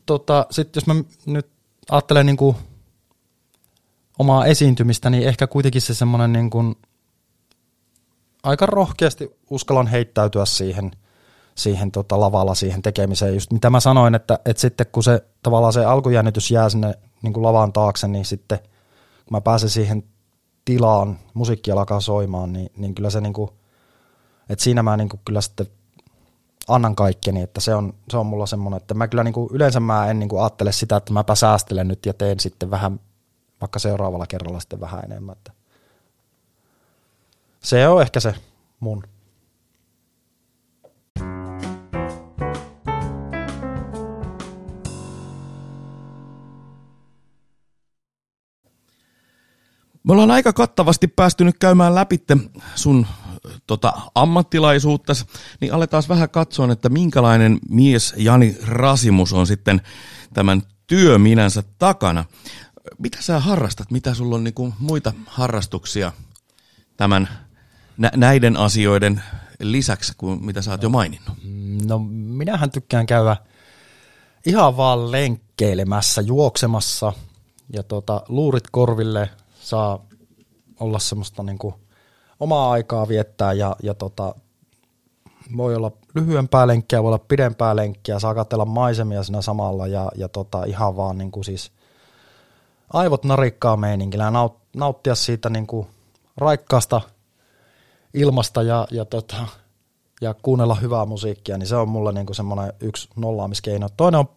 tota, sitten jos mä nyt ajattelen niin kuin omaa esiintymistä, niin ehkä kuitenkin se semmoinen niin kuin, aika rohkeasti uskallan heittäytyä siihen, siihen tota lavalla, siihen tekemiseen. Just mitä mä sanoin, että, että sitten kun se tavallaan se alkujännitys jää sinne niin kuin lavan taakse, niin sitten kun mä pääsen siihen tilaan, musiikki alkaa soimaan, niin, niin kyllä se niin kuin, että siinä mä niin kuin kyllä sitten annan kaikkeni, että se on, se on mulla semmoinen, että mä kyllä niin kuin, yleensä mä en niin kuin ajattele sitä, että mäpä säästelen nyt ja teen sitten vähän vaikka seuraavalla kerralla sitten vähän enemmän. Että se on ehkä se mun. Me ollaan aika kattavasti päästynyt käymään läpi sun tota, ammattilaisuutta, niin aletaan vähän katsoa, että minkälainen mies Jani Rasimus on sitten tämän työminänsä takana mitä sä harrastat? Mitä sulla on niinku muita harrastuksia tämän nä- näiden asioiden lisäksi, kuin mitä sä oot jo maininnut? No minähän tykkään käydä ihan vaan lenkkeilemässä, juoksemassa ja tota, luurit korville saa olla semmoista niinku omaa aikaa viettää ja, ja tota, voi olla lyhyempää lenkkiä, voi olla pidempää lenkkiä, saa katsella maisemia siinä samalla ja, ja tota, ihan vaan niin kuin siis aivot narikkaa meiningillä ja naut, nauttia siitä niin kuin raikkaasta ilmasta ja, ja, tota, ja kuunnella hyvää musiikkia, niin se on mulle niin kuin semmoinen yksi nollaamiskeino. Toinen on,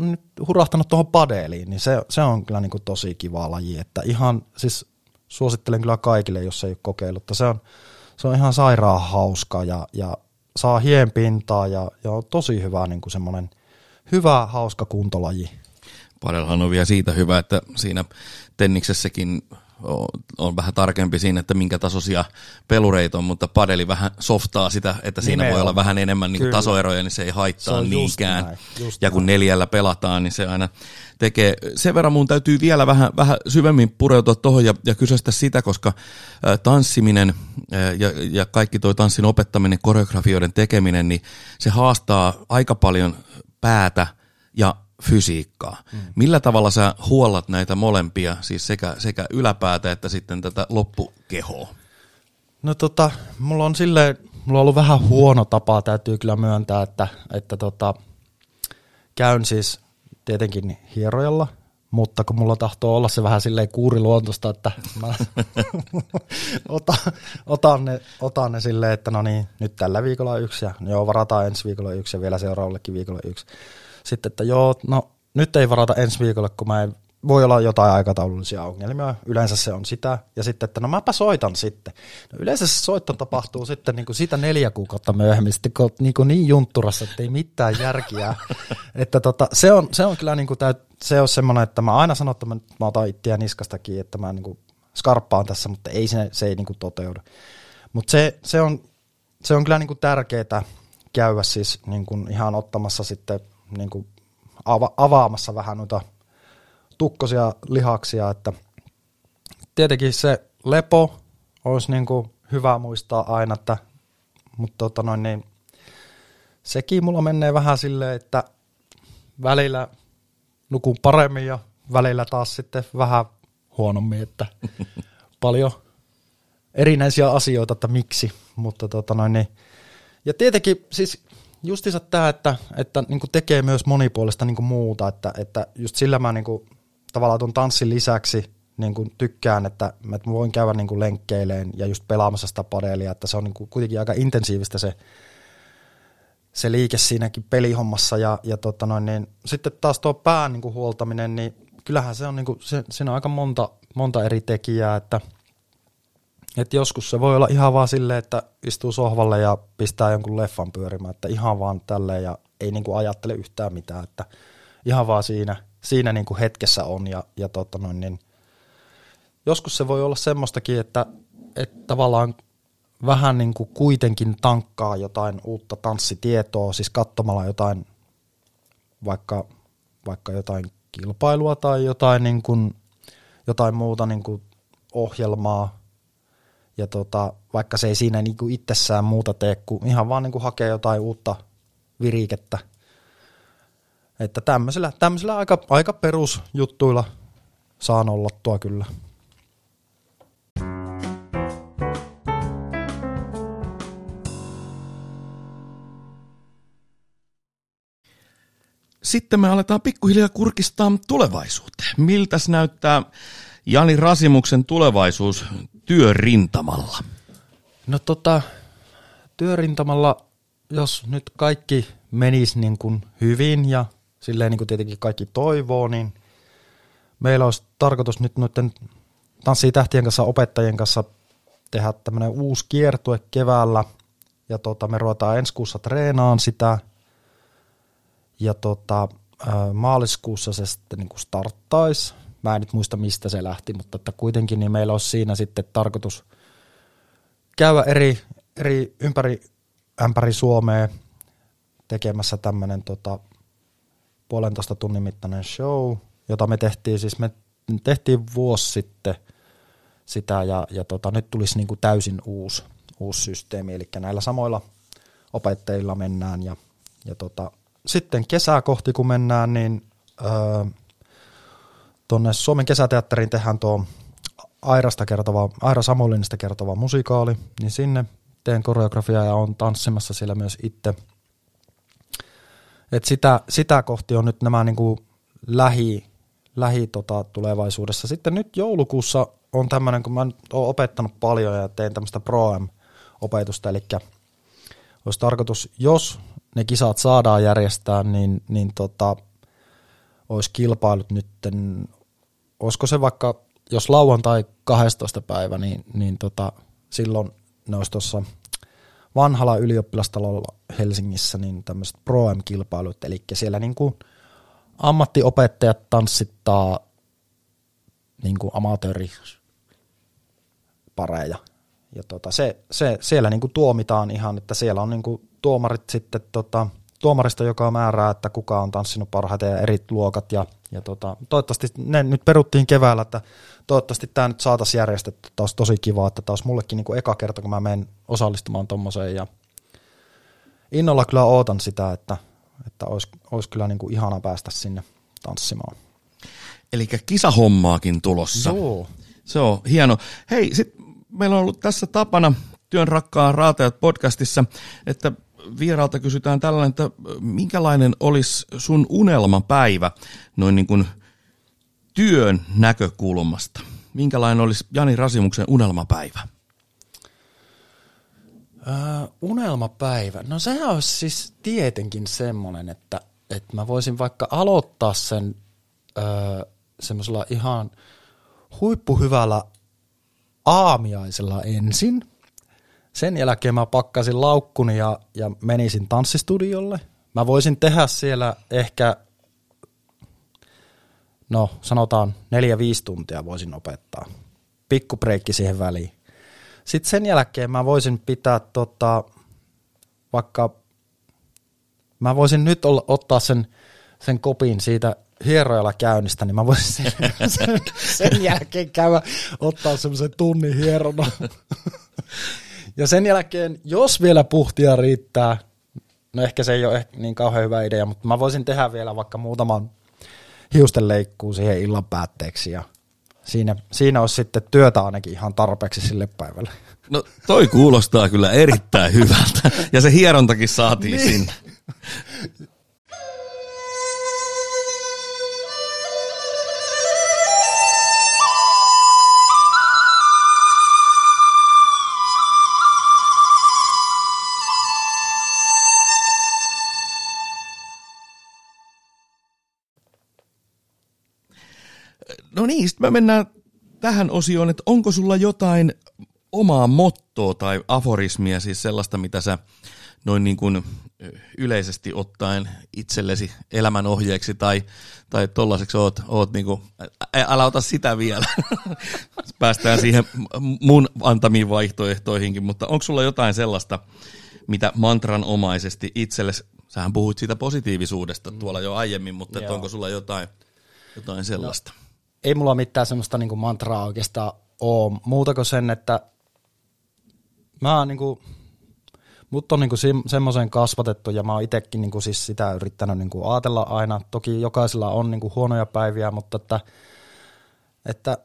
on nyt hurahtanut tuohon padeliin, niin se, se on kyllä niin kuin tosi kiva laji, että ihan siis suosittelen kyllä kaikille, jos ei ole kokeillut, se on, se on ihan sairaan hauska ja, ja saa hien pintaa ja, ja on tosi hyvä niin kuin semmoinen hyvä, hauska kuntolaji. Padelhan on vielä siitä hyvä, että siinä tenniksessäkin on, vähän tarkempi siinä, että minkä tasoisia pelureita on, mutta padeli vähän softaa sitä, että siinä Nimenomaan. voi olla vähän enemmän niin tasoeroja, niin se ei haittaa se niinkään. Näin, ja kun neljällä pelataan, niin se aina tekee. Sen verran mun täytyy vielä vähän, vähän syvemmin pureutua tuohon ja, ja kysyä sitä, koska tanssiminen ja, ja kaikki toi tanssin opettaminen, koreografioiden tekeminen, niin se haastaa aika paljon päätä ja fysiikkaa. Mm. Millä tavalla sä huollat näitä molempia, siis sekä, sekä yläpäätä että sitten tätä loppukehoa? No tota, mulla on silleen, mulla on ollut vähän huono tapa, täytyy kyllä myöntää, että, että tota, käyn siis tietenkin hierojalla, mutta kun mulla tahtoo olla se vähän silleen kuuriluontosta, että mä *laughs* otan, otan, ne, otan ne silleen, että no niin, nyt tällä viikolla yksi ja joo, varataan ensi viikolla yksi ja vielä seuraavallekin viikolla yksi sitten, että joo, no nyt ei varata ensi viikolle, kun mä en, voi olla jotain aikataulullisia ongelmia, yleensä se on sitä, ja sitten, että no mäpä soitan sitten. No yleensä se soitto tapahtuu sitten niin kuin siitä neljä kuukautta myöhemmin, sitten kun niin, kuin niin juntturassa, että ei mitään järkiä. *laughs* että tota, se, on, se on kyllä niin kuin täyt, se on semmoinen, että mä aina sanon, että mä, mä otan itseä niskastakin, että mä niin kuin skarppaan tässä, mutta ei se, se ei niin kuin toteudu. Mutta se, se, on, se on kyllä niin kuin tärkeää käydä siis niin kuin ihan ottamassa sitten niin kuin ava- avaamassa vähän noita tukkosia lihaksia, että tietenkin se lepo olisi niin kuin hyvä muistaa aina, että, mutta tota noin, niin sekin mulla menee vähän silleen, että välillä nukun paremmin ja välillä taas sitten vähän huonommin, että *laughs* paljon erinäisiä asioita, että miksi, mutta tota noin, niin, ja tietenkin siis justiinsa tämä, että, että niin tekee myös monipuolista niin muuta, että, että just sillä mä niin kuin, tavallaan tuon tanssin lisäksi niin kuin tykkään, että, mä voin käydä niin lenkkeileen ja just pelaamassa sitä padelia, että se on niin kuin kuitenkin aika intensiivistä se, se liike siinäkin pelihommassa ja, ja tota noin, niin, sitten taas tuo pään niin kuin huoltaminen, niin kyllähän se on, niin kuin, se, siinä on aika monta, monta eri tekijää, että Et joskus se voi olla ihan vaan silleen, että istuu sohvalle ja pistää jonkun leffan pyörimään, että ihan vaan tälleen ja ei niinku ajattele yhtään mitään, että ihan vaan siinä, siinä niinku hetkessä on ja, ja tota noin, niin joskus se voi olla semmoistakin, että, että tavallaan vähän niin kuin kuitenkin tankkaa jotain uutta tanssitietoa, siis katsomalla jotain vaikka, vaikka jotain kilpailua tai jotain, niin kuin, jotain muuta niin kuin ohjelmaa, ja tota, vaikka se ei siinä niin kuin itsessään muuta tee, kuin ihan vaan niin kuin hakee jotain uutta virikettä. Että tämmöisellä, tämmöisellä aika, aika perusjuttuilla saan olla tuo kyllä. Sitten me aletaan pikkuhiljaa kurkistaa tulevaisuuteen. Miltäs näyttää Jani Rasimuksen tulevaisuus työrintamalla? No tota, työrintamalla, jos nyt kaikki menisi niin kuin hyvin ja silleen niin kuin tietenkin kaikki toivoo, niin meillä olisi tarkoitus nyt noiden Tanssii tähtien kanssa opettajien kanssa tehdä tämmöinen uusi kiertue keväällä. Ja tota, me ruvetaan ensi kuussa treenaan sitä. Ja tota, maaliskuussa se sitten niin kuin starttaisi Mä en nyt muista mistä se lähti, mutta että kuitenkin niin meillä olisi siinä sitten tarkoitus käydä eri, eri ympäri, ämpäri Suomea tekemässä tämmöinen tota, puolentoista tunnin mittainen show, jota me tehtiin, siis me tehtiin vuosi sitten sitä ja, ja tota, nyt tulisi niin kuin täysin uusi, uusi systeemi, eli näillä samoilla opettajilla mennään ja, ja tota, sitten kesää kohti kun mennään, niin öö, tuonne Suomen kesäteatteriin tehdään tuo Airasta kertova, Aira Samolinista kertova musikaali, niin sinne teen koreografiaa ja on tanssimassa siellä myös itse. Et sitä, sitä kohti on nyt nämä niinku lähi, lähi tota, tulevaisuudessa. Sitten nyt joulukuussa on tämmöinen, kun mä olen opettanut paljon ja teen tämmöistä Pro-opetusta, eli olisi tarkoitus, jos ne kisat saadaan järjestää, niin, niin tota, olisi kilpailut nytten olisiko se vaikka, jos lauantai 12. päivä, niin, niin tota, silloin ne olisi tuossa vanhalla ylioppilastalolla Helsingissä niin tämmöiset pro kilpailut eli siellä niin kuin ammattiopettajat tanssittaa niin kuin amatööripareja. Ja tota, se, se, siellä niin kuin tuomitaan ihan, että siellä on niin kuin tuomarit sitten tota, tuomarista, joka määrää, että kuka on tanssinut parhaiten ja eri luokat. Ja, ja tota, toivottavasti ne nyt peruttiin keväällä, että toivottavasti tämä nyt saataisiin järjestetty. Tämä olisi tosi kiva, että tämä olisi mullekin niin kuin eka kerta, kun mä menen osallistumaan tuommoiseen. Ja innolla kyllä ootan sitä, että, että olisi, olisi kyllä niin kuin ihana päästä sinne tanssimaan. Eli kisahommaakin tulossa. Joo. Se on hieno. Hei, sit meillä on ollut tässä tapana Työn rakkaan raatajat podcastissa, että vieraalta kysytään tällainen, että minkälainen olisi sun unelmapäivä noin niin kuin työn näkökulmasta? Minkälainen olisi Jani Rasimuksen unelmapäivä? Uh, unelmapäivä. No sehän olisi siis tietenkin semmoinen, että, että mä voisin vaikka aloittaa sen uh, semmoisella ihan huippuhyvällä aamiaisella ensin – sen jälkeen mä pakkasin laukkuni ja, ja menisin tanssistudiolle. Mä voisin tehdä siellä ehkä, no sanotaan neljä viisi tuntia voisin opettaa. Pikku breikki siihen väliin. Sitten sen jälkeen mä voisin pitää tota, vaikka, mä voisin nyt olla, ottaa sen, sen kopin siitä hierojalla käynnistä, niin mä voisin sen, sen, *laughs* sen jälkeen käydä ottaa semmoisen tunnin hierona. *laughs* Ja sen jälkeen, jos vielä puhtia riittää, no ehkä se ei ole niin kauhean hyvä idea, mutta mä voisin tehdä vielä vaikka muutaman hiusten leikkuun siihen illan päätteeksi ja siinä, siinä olisi sitten työtä ainakin ihan tarpeeksi sille päivälle. No toi kuulostaa kyllä erittäin hyvältä ja se hierontakin saatiin niin. sinne. No niin, sitten me mennään tähän osioon, että onko sulla jotain omaa mottoa tai aforismia, siis sellaista, mitä sä noin niin kuin yleisesti ottaen itsellesi elämän ohjeeksi tai, tai tollaiseksi oot, oot niin kuin, ä, älä ota sitä vielä. *laughs* Päästään siihen mun antamiin vaihtoehtoihinkin, mutta onko sulla jotain sellaista, mitä mantranomaisesti itsellesi, sähän puhuit siitä positiivisuudesta mm. tuolla jo aiemmin, mutta onko sulla jotain, jotain sellaista? No, ei mulla mitään semmoista niin kuin mantraa oikeastaan ole, muuta kuin sen, että mä niin kuin, Mut on niinku semmoisen kasvatettu ja mä oon itsekin niinku siis sitä yrittänyt niinku ajatella aina. Toki jokaisella on niinku huonoja päiviä, mutta että, että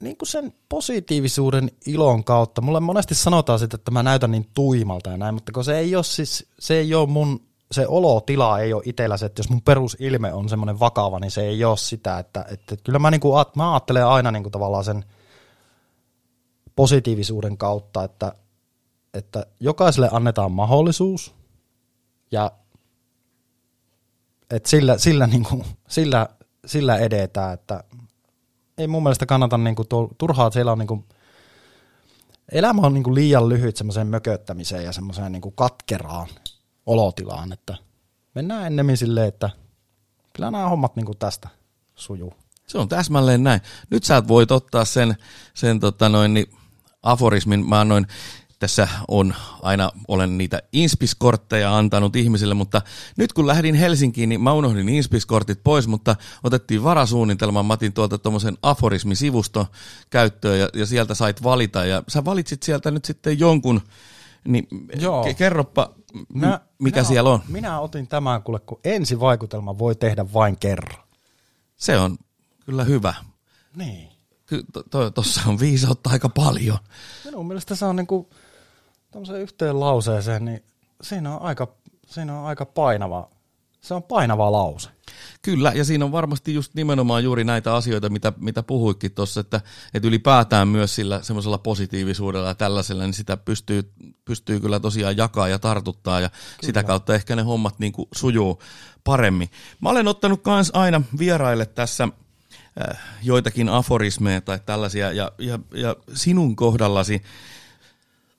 niinku sen positiivisuuden ilon kautta, mulle monesti sanotaan sitten, että mä näytän niin tuimalta ja näin, mutta kun se ei ole siis, se ei ole mun, se olotila ei ole itsellä se, että jos mun perusilme on semmoinen vakava, niin se ei ole sitä, että, että kyllä mä, niinku, mä ajattelen aina niinku tavallaan sen positiivisuuden kautta, että että jokaiselle annetaan mahdollisuus ja että sillä, sillä, niin kuin, sillä, sillä edetään, että ei mun mielestä kannata niin kuin turhaa, että siellä on niin kuin, elämä on niin kuin liian lyhyt semmoiseen mököttämiseen ja semmoiseen niin kuin katkeraan olotilaan, että mennään ennemmin silleen, että kyllä nämä hommat niin tästä sujuu. Se on täsmälleen näin. Nyt sä voit ottaa sen, sen tota noin, niin aforismin, mä annoin tässä on aina, olen niitä inspiskortteja antanut ihmisille, mutta nyt kun lähdin Helsinkiin, niin mä unohdin inspiskortit pois, mutta otettiin varasuunnitelman, mä otin tuolta tuommoisen aforismisivusto käyttöön ja, ja, sieltä sait valita ja sä valitsit sieltä nyt sitten jonkun, niin Joo. kerropa, mä, mikä minä, siellä on. Minä otin tämän, kuule, kun ensivaikutelma voi tehdä vain kerran. Se on kyllä hyvä. Niin. Tuossa to, on viisautta aika paljon. Minun mielestä se on niin tuommoiseen yhteen lauseeseen, niin siinä on aika, siinä on aika painava, se on painava lause. Kyllä, ja siinä on varmasti just nimenomaan juuri näitä asioita, mitä, mitä puhuikin tuossa, että, että ylipäätään myös sillä semmoisella positiivisuudella ja tällaisella, niin sitä pystyy, pystyy kyllä tosiaan jakaa ja tartuttaa, ja kyllä. sitä kautta ehkä ne hommat niin kuin sujuu paremmin. Mä olen ottanut kans aina vieraille tässä äh, joitakin aforismeja tai tällaisia, ja, ja, ja sinun kohdallasi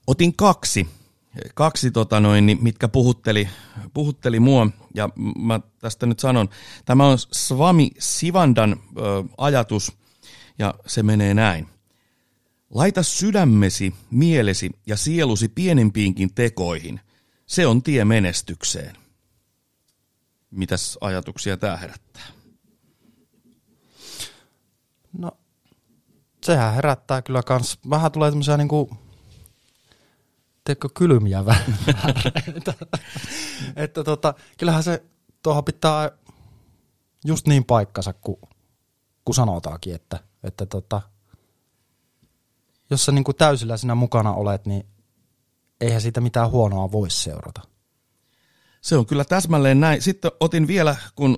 Otin kaksi, kaksi tota noin, niin mitkä puhutteli, puhutteli mua, ja mä tästä nyt sanon, tämä on Swami Sivandan ö, ajatus, ja se menee näin. Laita sydämesi, mielesi ja sielusi pienempiinkin tekoihin. Se on tie menestykseen. Mitäs ajatuksia tämä herättää? No, sehän herättää kyllä kans. Vähän tulee tämmöisiä niinku teekö kylmiä vähän. että tota, kyllähän se tuohon pitää just niin paikkansa, kuin, kuin sanotaankin, että, että tota, jos sä niin täysillä siinä mukana olet, niin eihän siitä mitään huonoa voi seurata. Se on kyllä täsmälleen näin. Sitten otin vielä, kun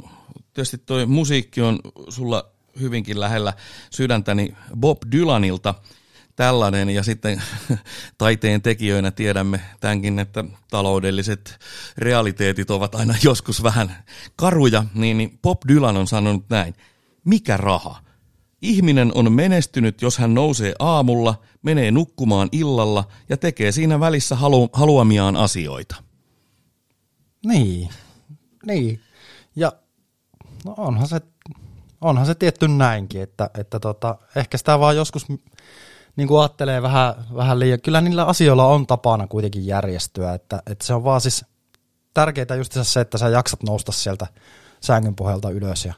tietysti tuo musiikki on sulla hyvinkin lähellä sydäntäni Bob Dylanilta – tällainen ja sitten *laughs* taiteen tekijöinä tiedämme tämänkin, että taloudelliset realiteetit ovat aina joskus vähän karuja, niin Pop Dylan on sanonut näin. Mikä raha? Ihminen on menestynyt, jos hän nousee aamulla, menee nukkumaan illalla ja tekee siinä välissä halu- haluamiaan asioita. Niin, niin. Ja no onhan se, onhan se tietty näinkin, että, että tota, ehkä sitä vaan joskus niin kuin ajattelee vähän, vähän liian, kyllä niillä asioilla on tapana kuitenkin järjestyä, että, että se on vaan siis tärkeää just se, että sä jaksat nousta sieltä sängyn pohjalta ylös ja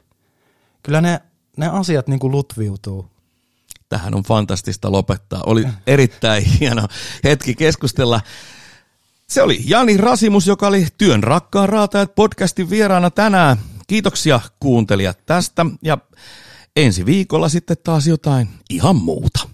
kyllä ne, ne asiat niin kuin lutviutuu. Tähän on fantastista lopettaa. Oli erittäin *laughs* hieno hetki keskustella. Se oli Jani Rasimus, joka oli Työn rakkaan raatajat podcastin vieraana tänään. Kiitoksia kuuntelijat tästä ja ensi viikolla sitten taas jotain ihan muuta.